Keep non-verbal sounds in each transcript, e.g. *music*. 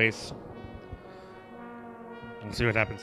Ace? We'll see what happens.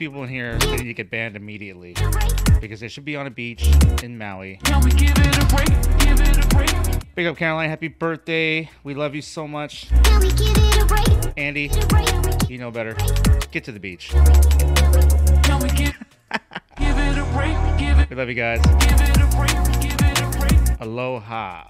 People in here that need to get banned immediately because they should be on a beach in Maui. Big up, Caroline. Happy birthday. We love you so much. Andy, you know better. Get to the beach. we love you guys. Aloha.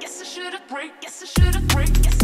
break, guess I should have break, guess I should have break, guess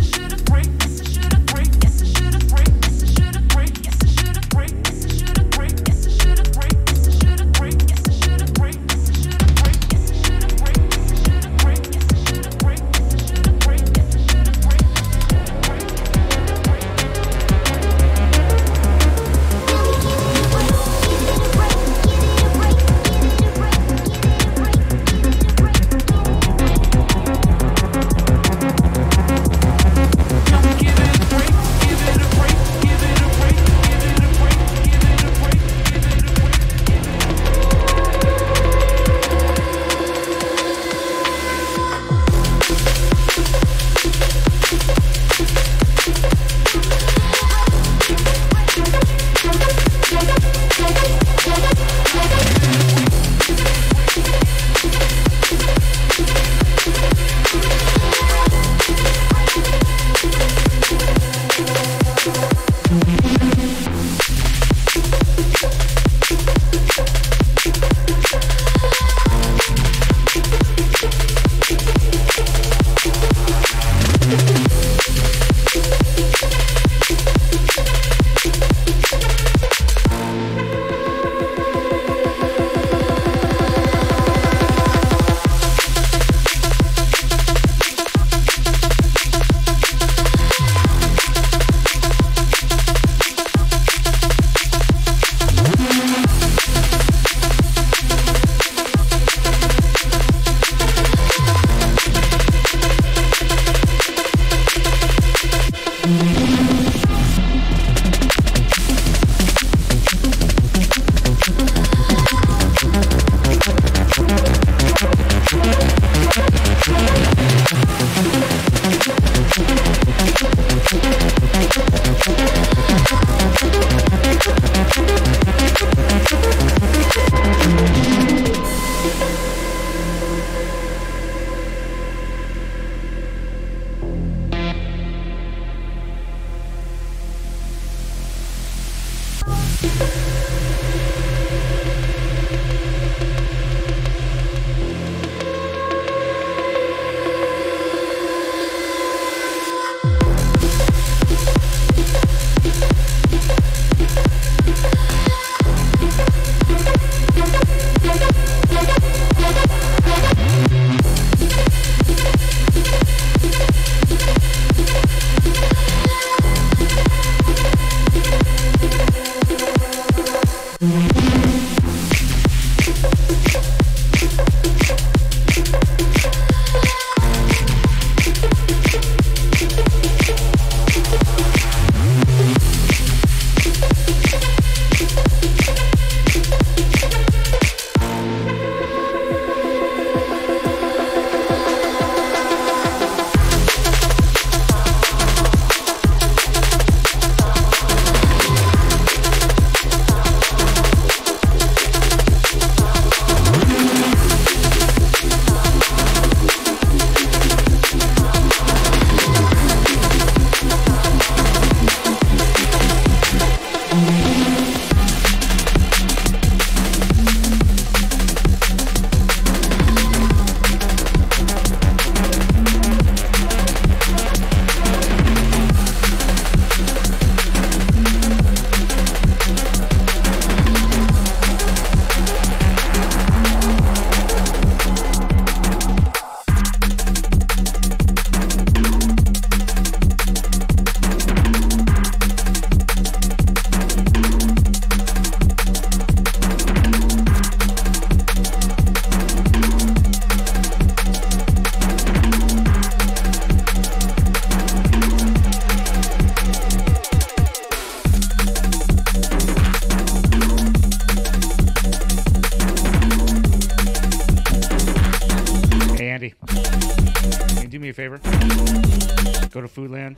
Foodland.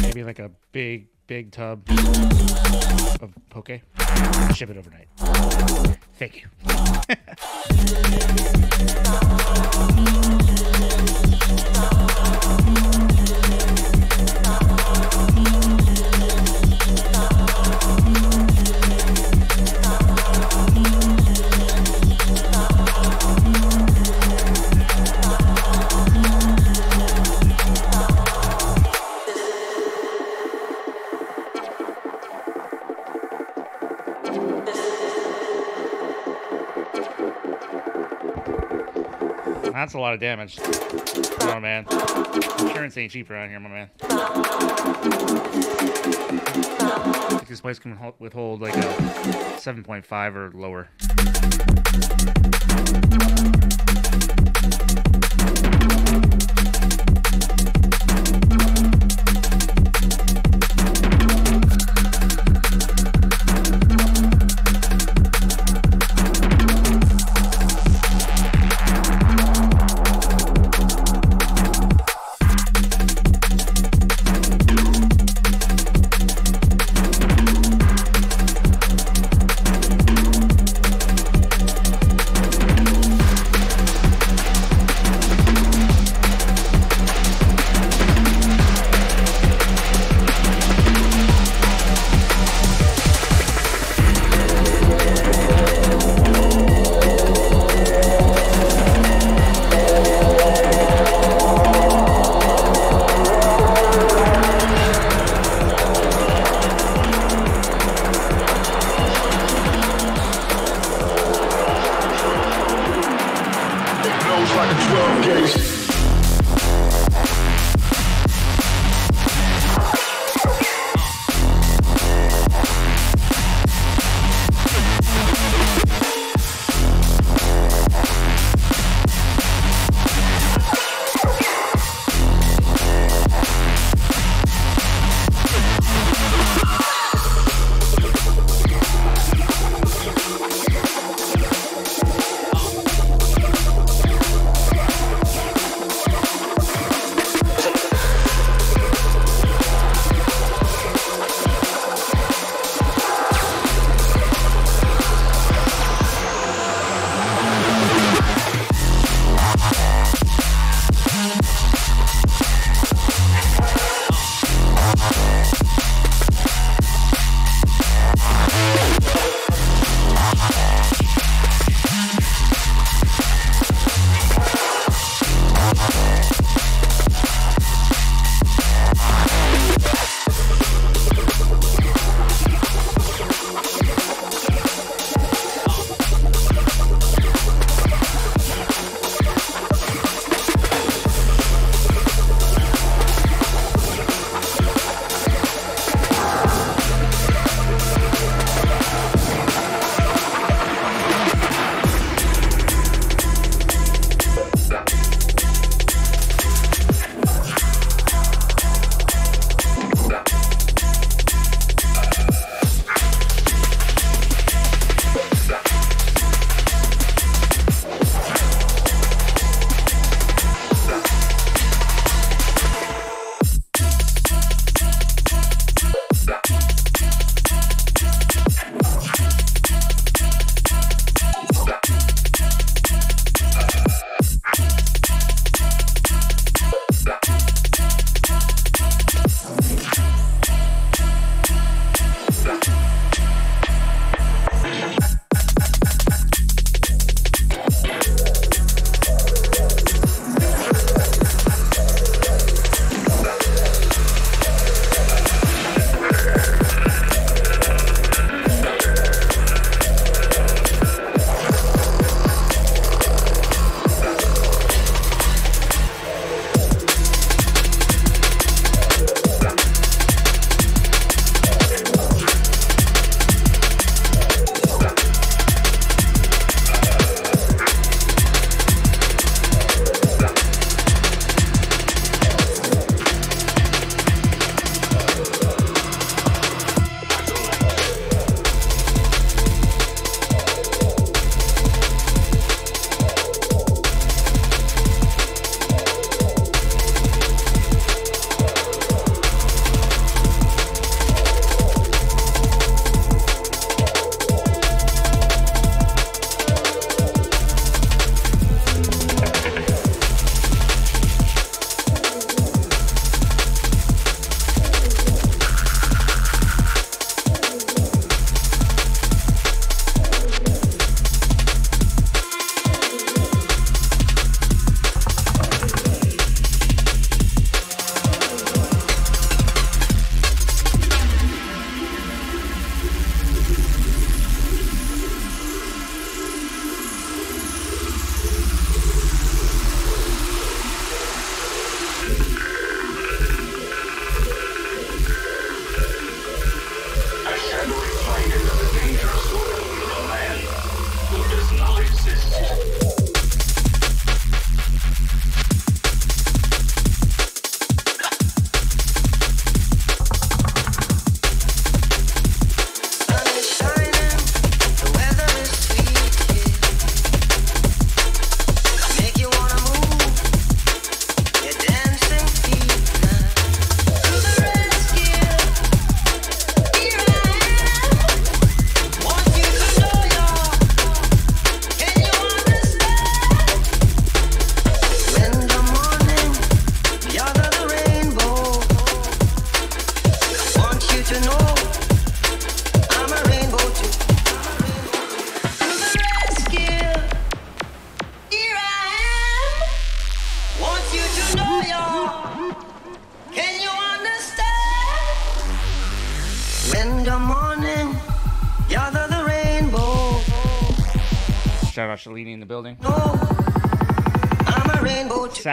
Maybe like a big, big tub of poke. Ship it overnight. Thank you. *laughs* That's a lot of damage. Come on, man. Insurance ain't cheap around here, my man. I think this place can withhold like a 7.5 or lower.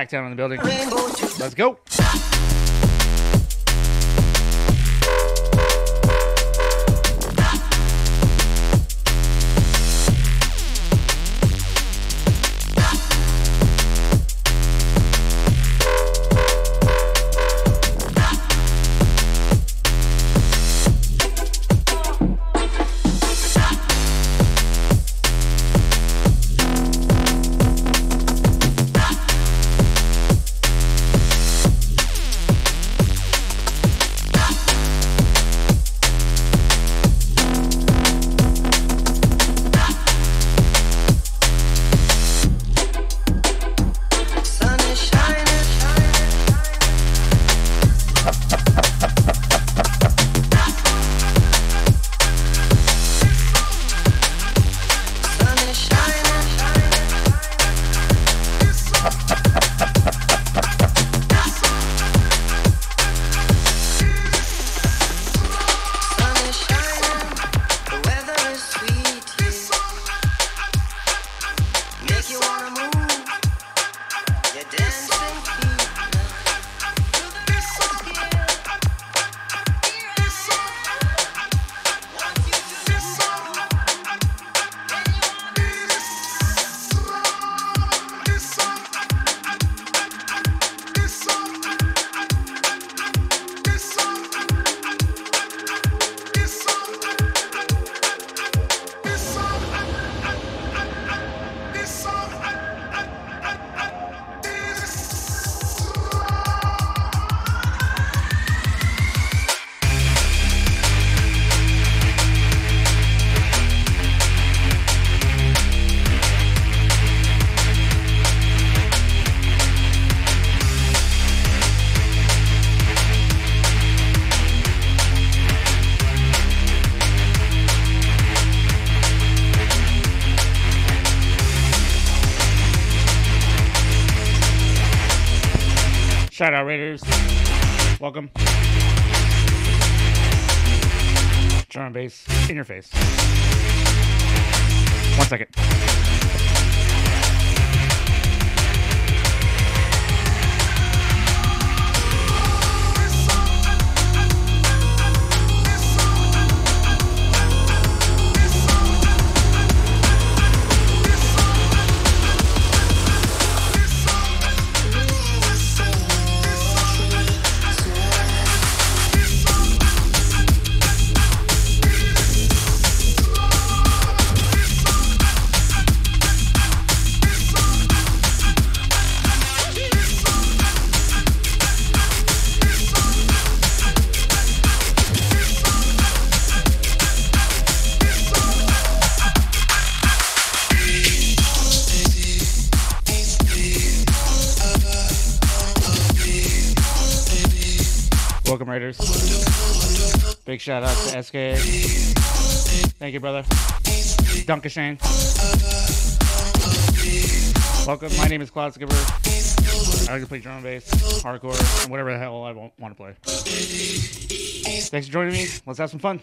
Too. Sacktown in the building. Let's go. Bass Shout out to SK. Thank you, brother. Duncan Shane. Welcome. My name is Cloud Skipper. I like to play drum and bass, hardcore, and whatever the hell I want to play. Thanks for joining me. Let's have some fun.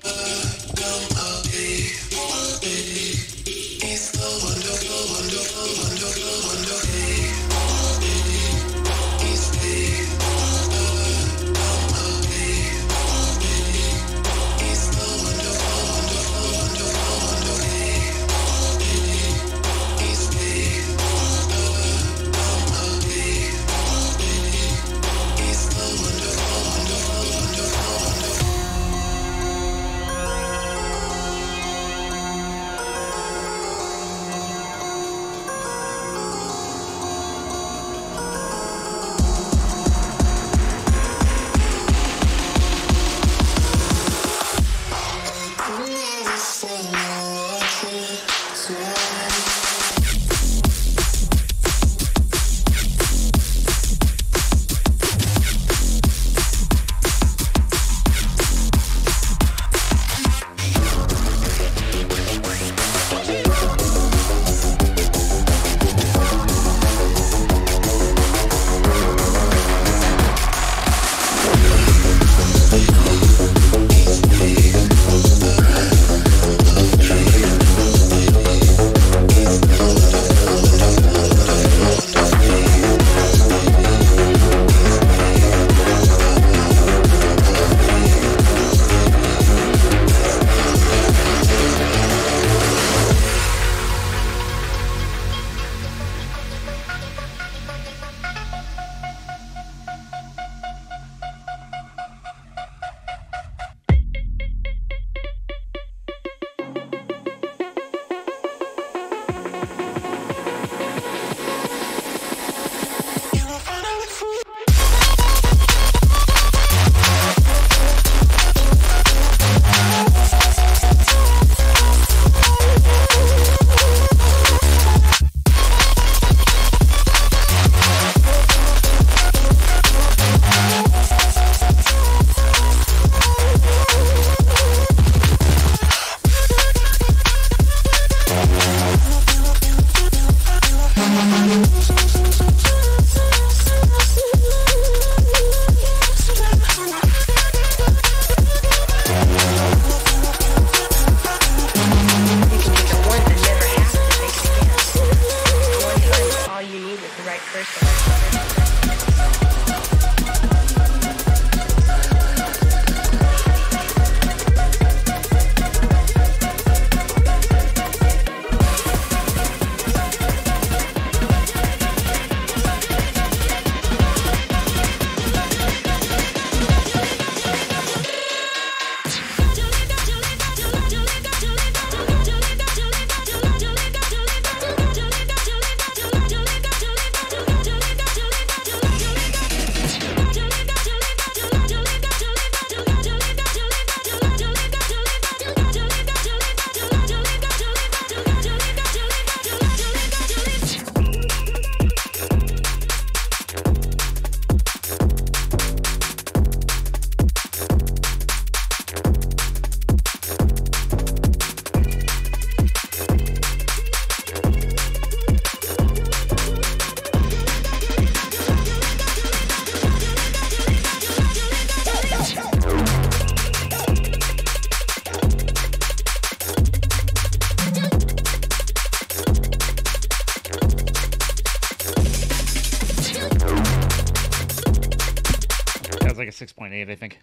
6.8, I think.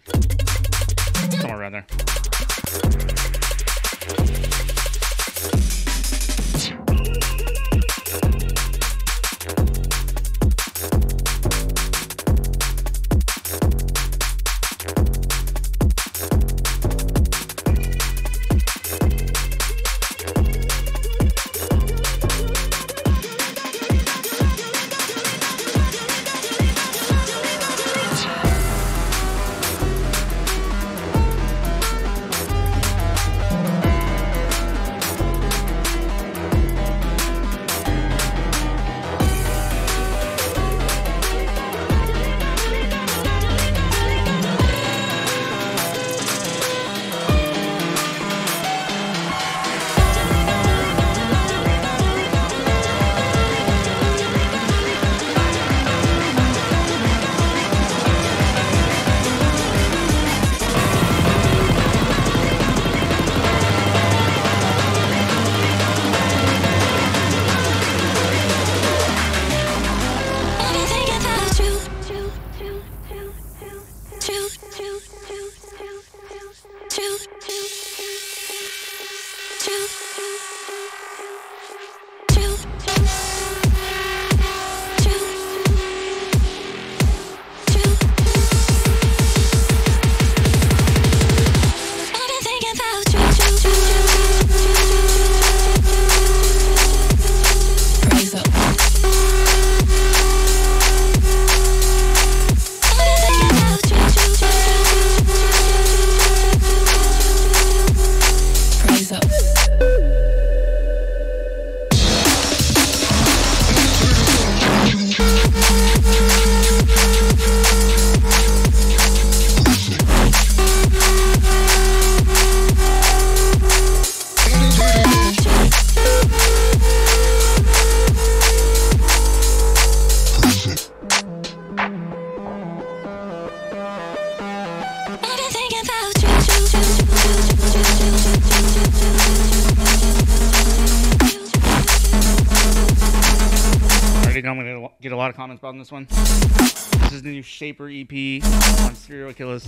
on this one. This is the new Shaper EP on Serial Killers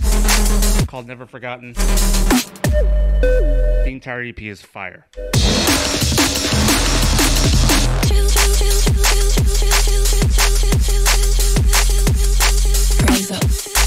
called Never Forgotten. The entire EP is fire. Praise up.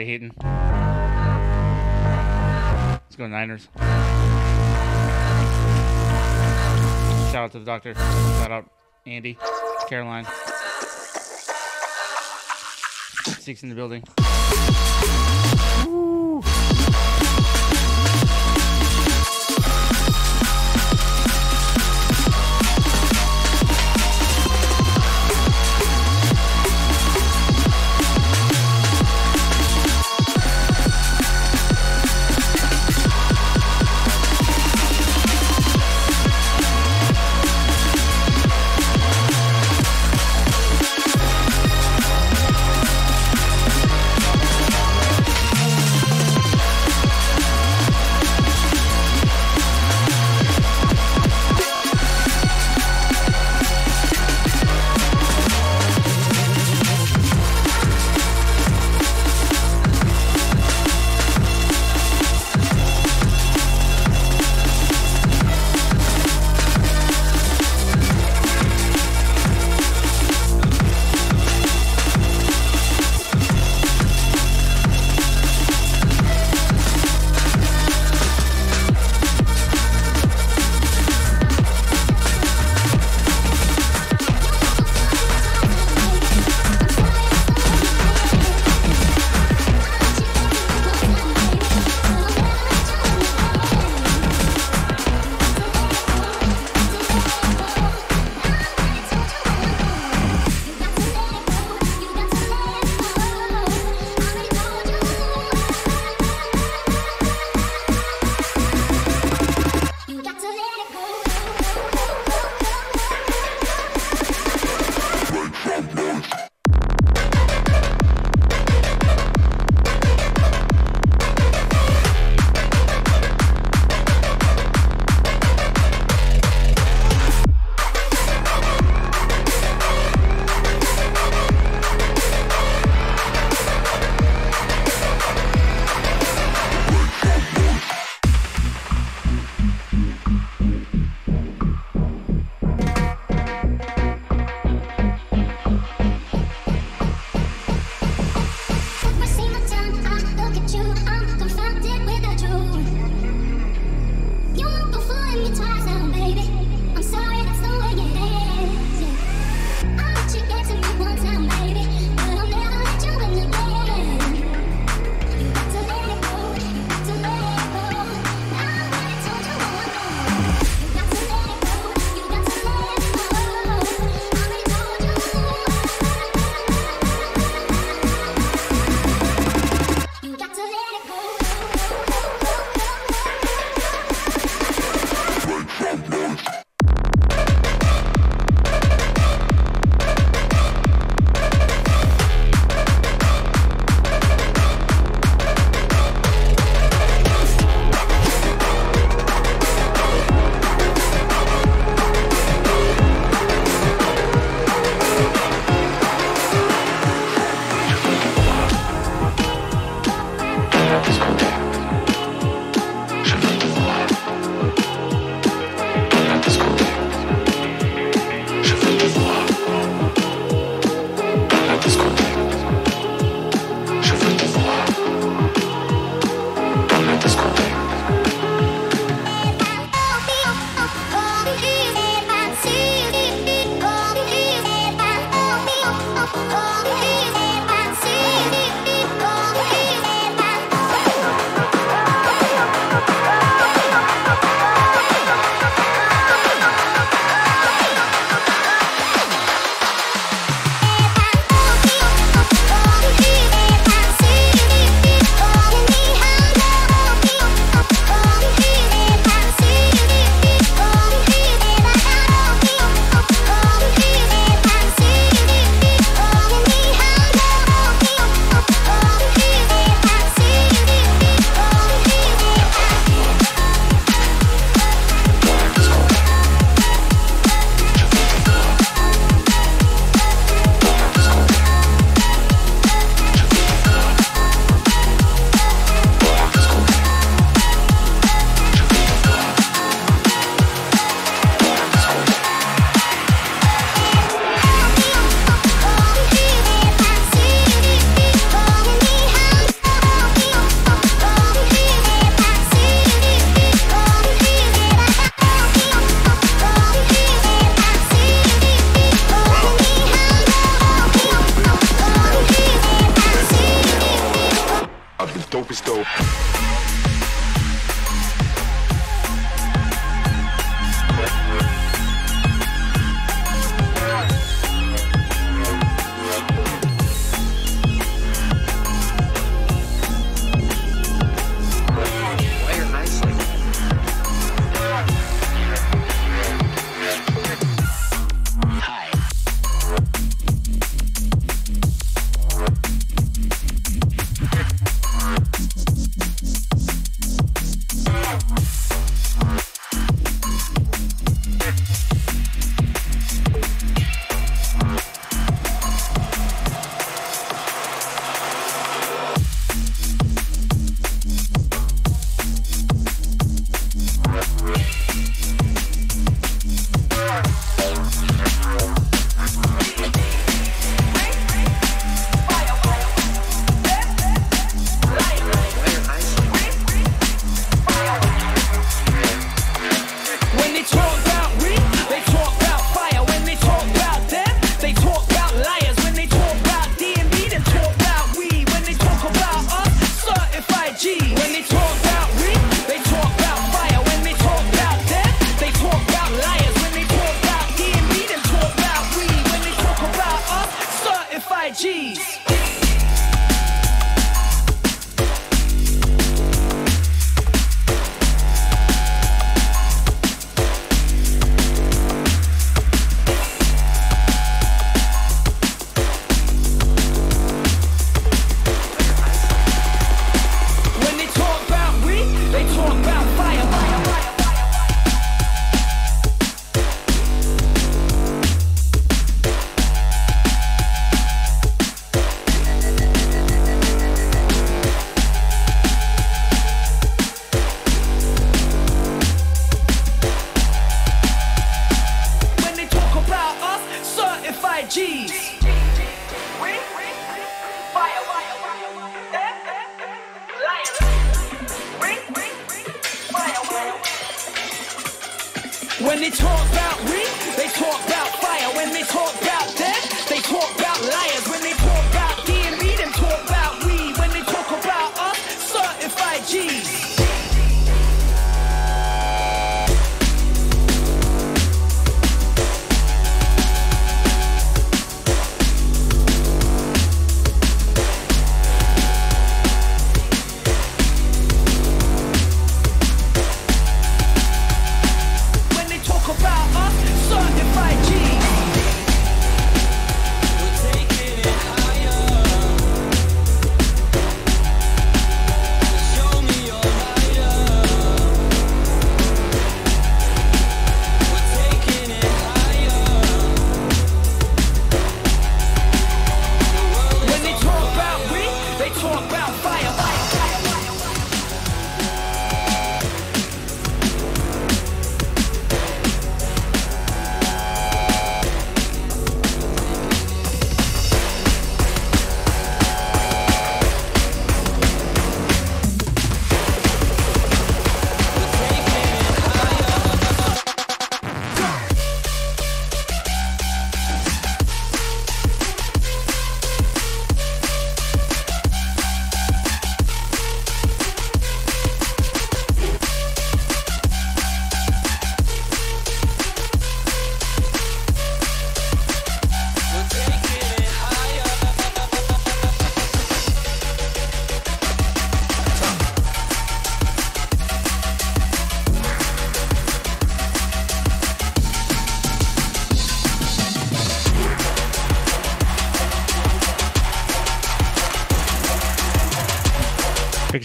Play Heaton. Let's go Niners. Shout out to the doctor. Shout out Andy, Caroline. Six in the building. Three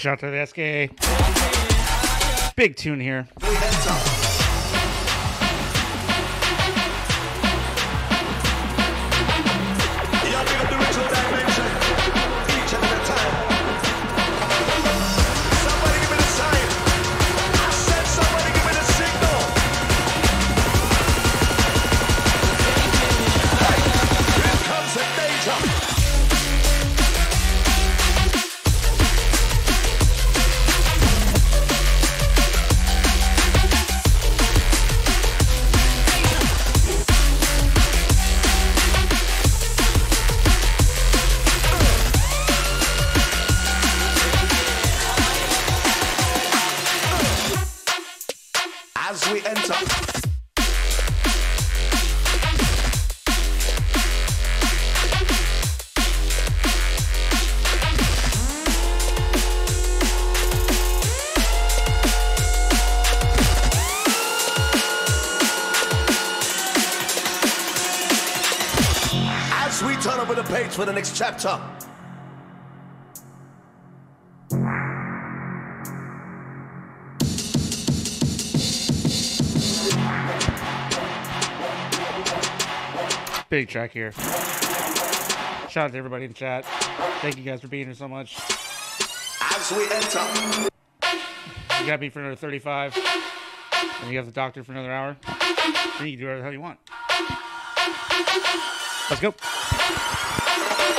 Shout out to Tedeschi. Big tune here. for the next chapter. Big track here. Shout out to everybody in the chat. Thank you guys for being here so much. As we enter. You got me for another 35. And you have the doctor for another hour. Then you can do whatever the hell you want. Let's go.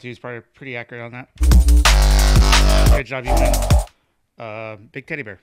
7.2 is probably pretty accurate on that. Good job, you win. Uh, big teddy bear.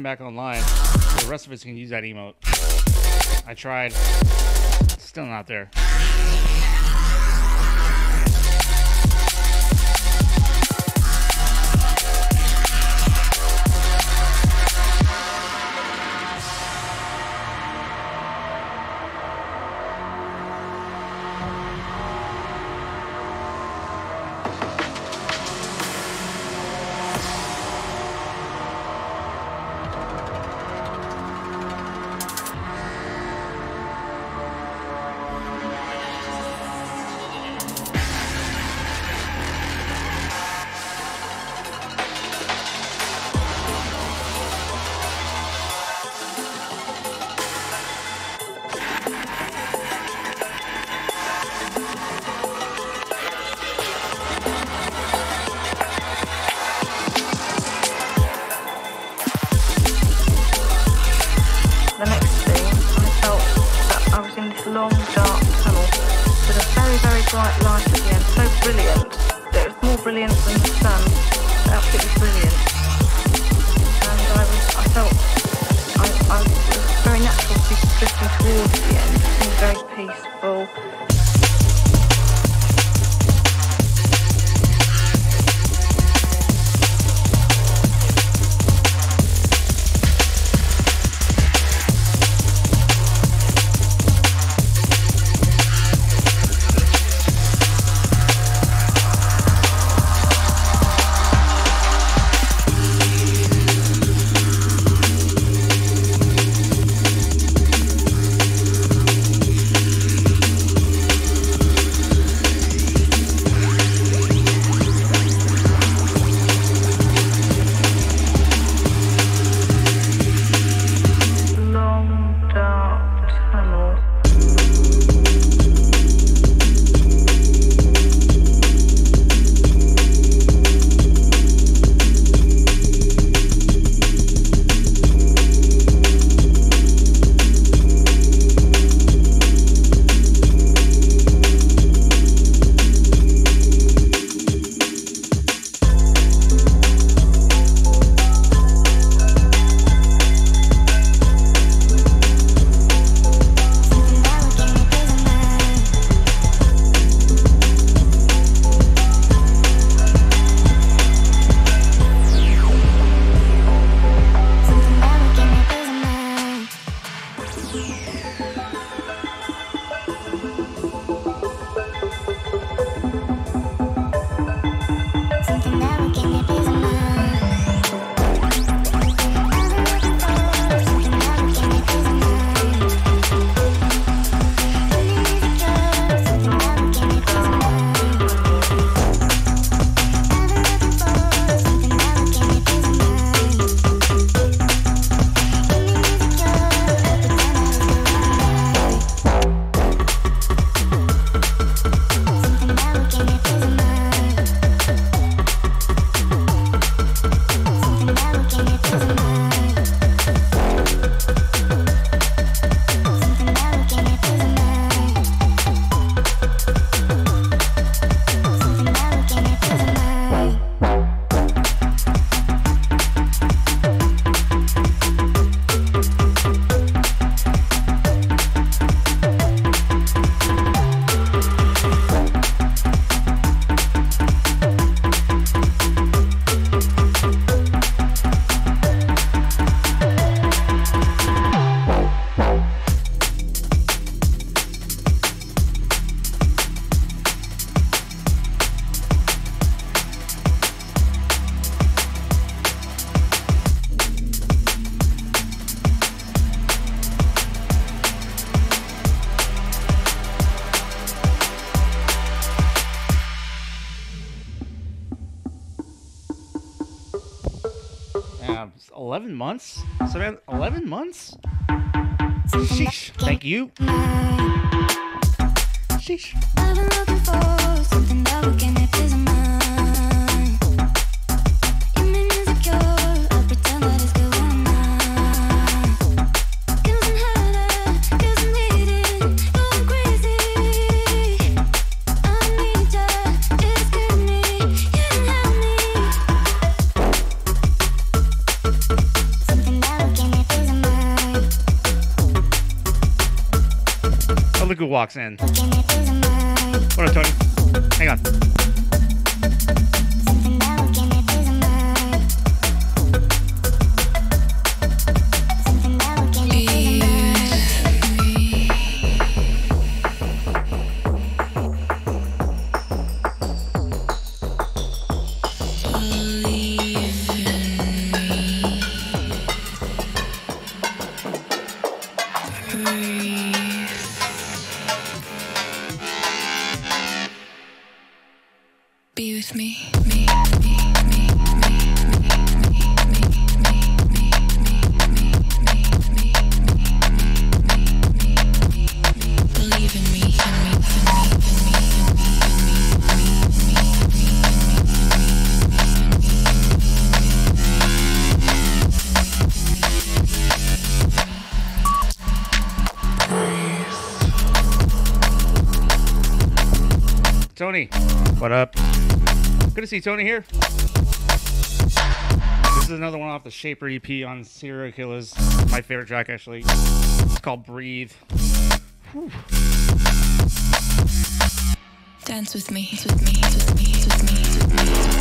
come back online. So the rest of us can use that emote. I tried. Still not there. Months? So 11 months? Sheesh. Thank you. Sheesh. walks in. Hold on, Tony. Hang on. What up? Good to see Tony here. This is another one off the Shaper EP on Serial Killaz. My favorite track, actually. It's called Breathe. Whew. Dance with me, with me, with me, with me, with me.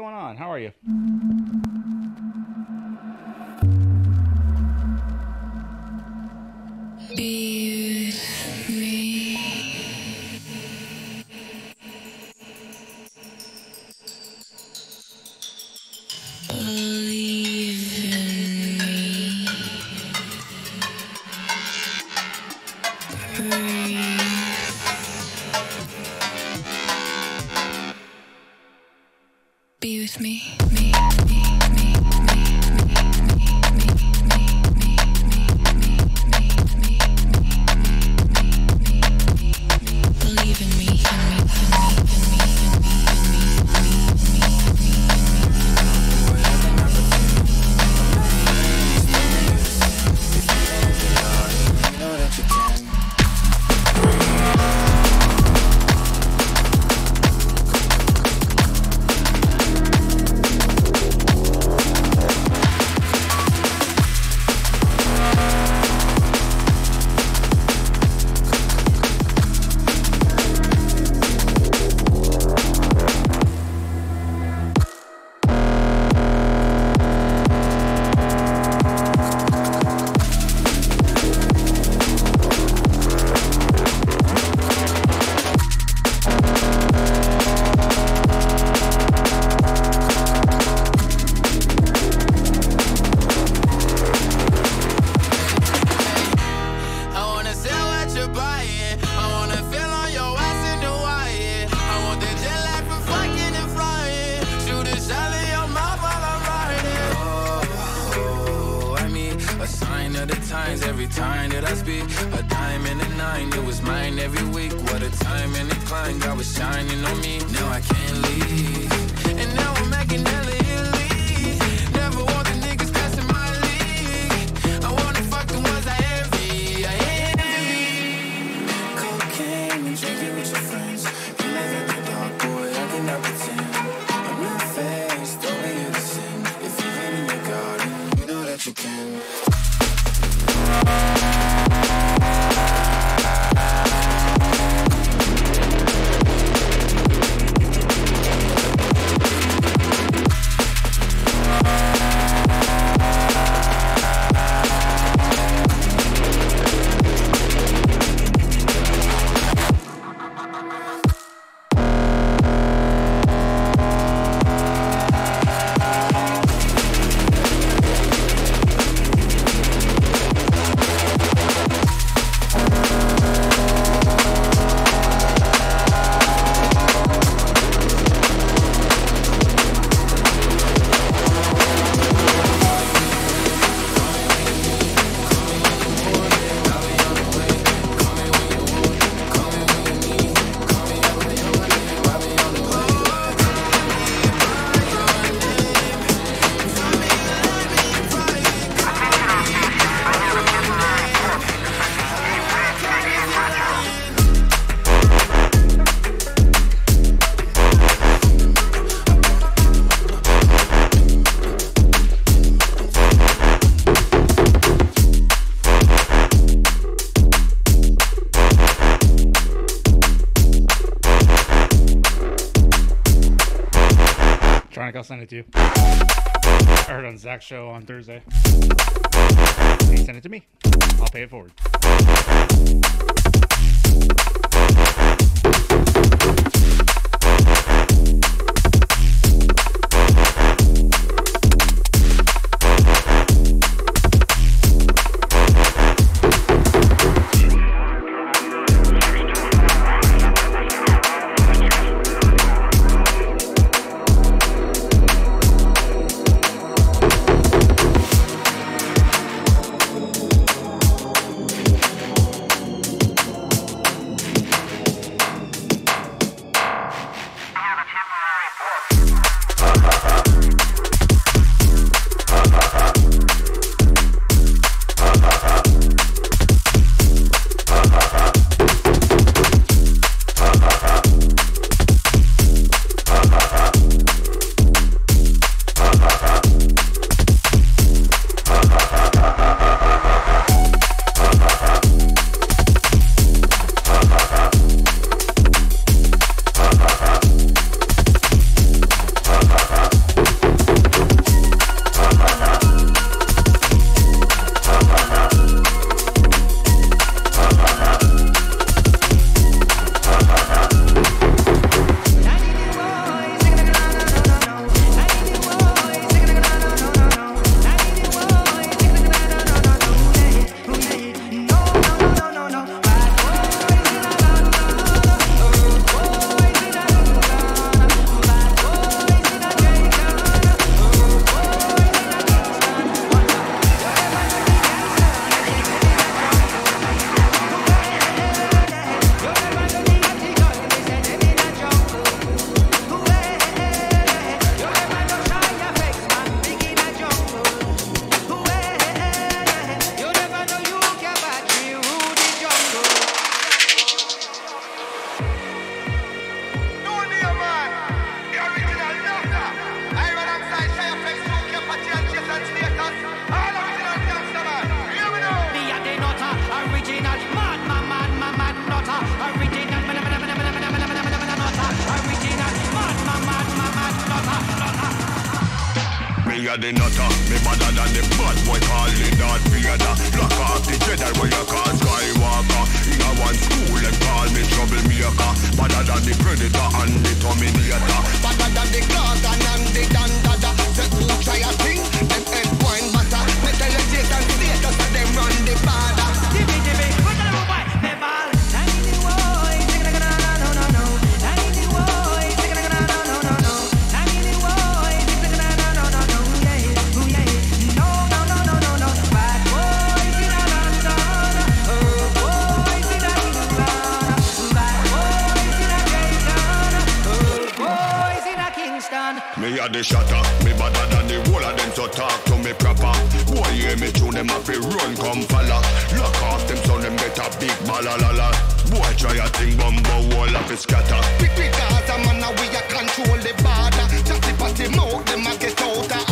going on? How are you? electronic. I'll send it to you. I heard on Zach's show on Thursday. He sent it to me. I'll pay it forward. A the nutter. Me better than the bad boy call it Darth Vader. Lock off the Jedi where you call Skywalker. In a one school them call me troublemaker. Better than the Predator and the Terminator. Better than the Gorgon and the Dandada. Say who try a thing, them head wine butter. Me tell you Satan status and them run the border. A the shatter, me better than the whole of them, so talk to me proper. Boy, hear me tune them up, run, come follow. Lock off them, so them get a big balalala. Boy, try a thing, bumbo, wall of it scatter. Big, big Gaza, man, now we a control the border. Chatty patty mouth, them a get out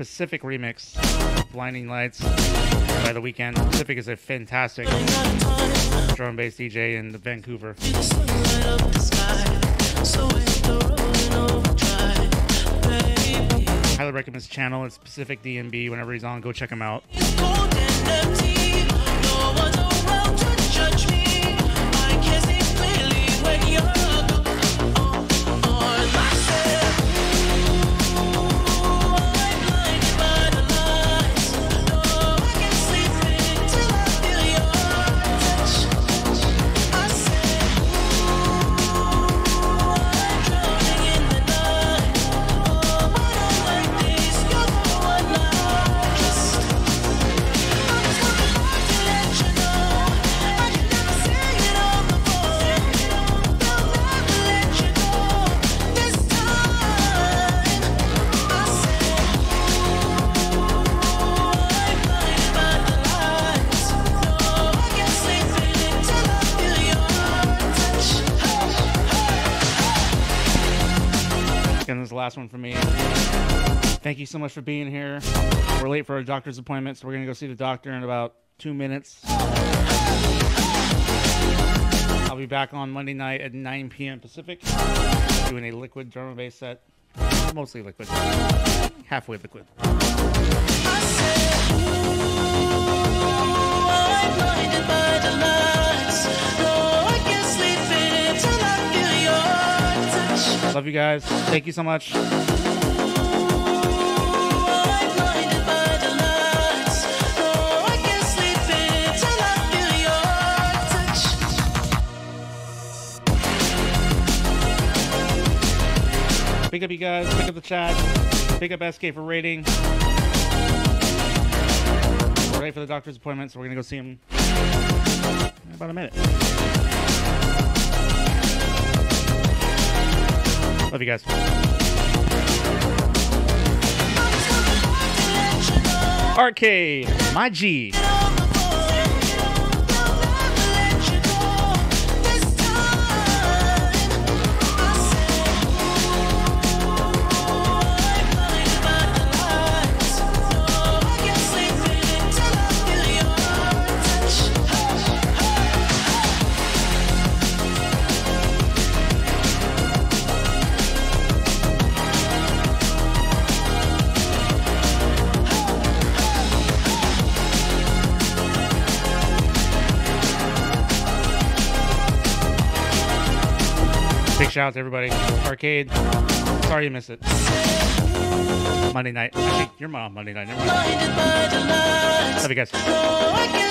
Pacific remix. Blinding Lights by The Weeknd. Pacific is a fantastic drum bass DJ in Vancouver. Highly recommend his channel. It's Pacific DNB. Whenever he's on, go check him out. So much for being here. We're late for our doctor's appointment, so we're gonna go see the doctor in about two minutes. I'll be back on Monday night at 9 p.m. Pacific, doing a liquid drum and bass set. Mostly liquid, halfway liquid. Love you guys. Thank you so much. Pick up you guys. Pick up the chat. Pick up SK for rating. We're ready for the doctor's appointment, so we're gonna go see him in about a minute. Love you guys. Arcade, my G. out to everybody. Arcade. Sorry you missed it. Monday night. Actually, you're on Monday night. Never mind. Love you guys. I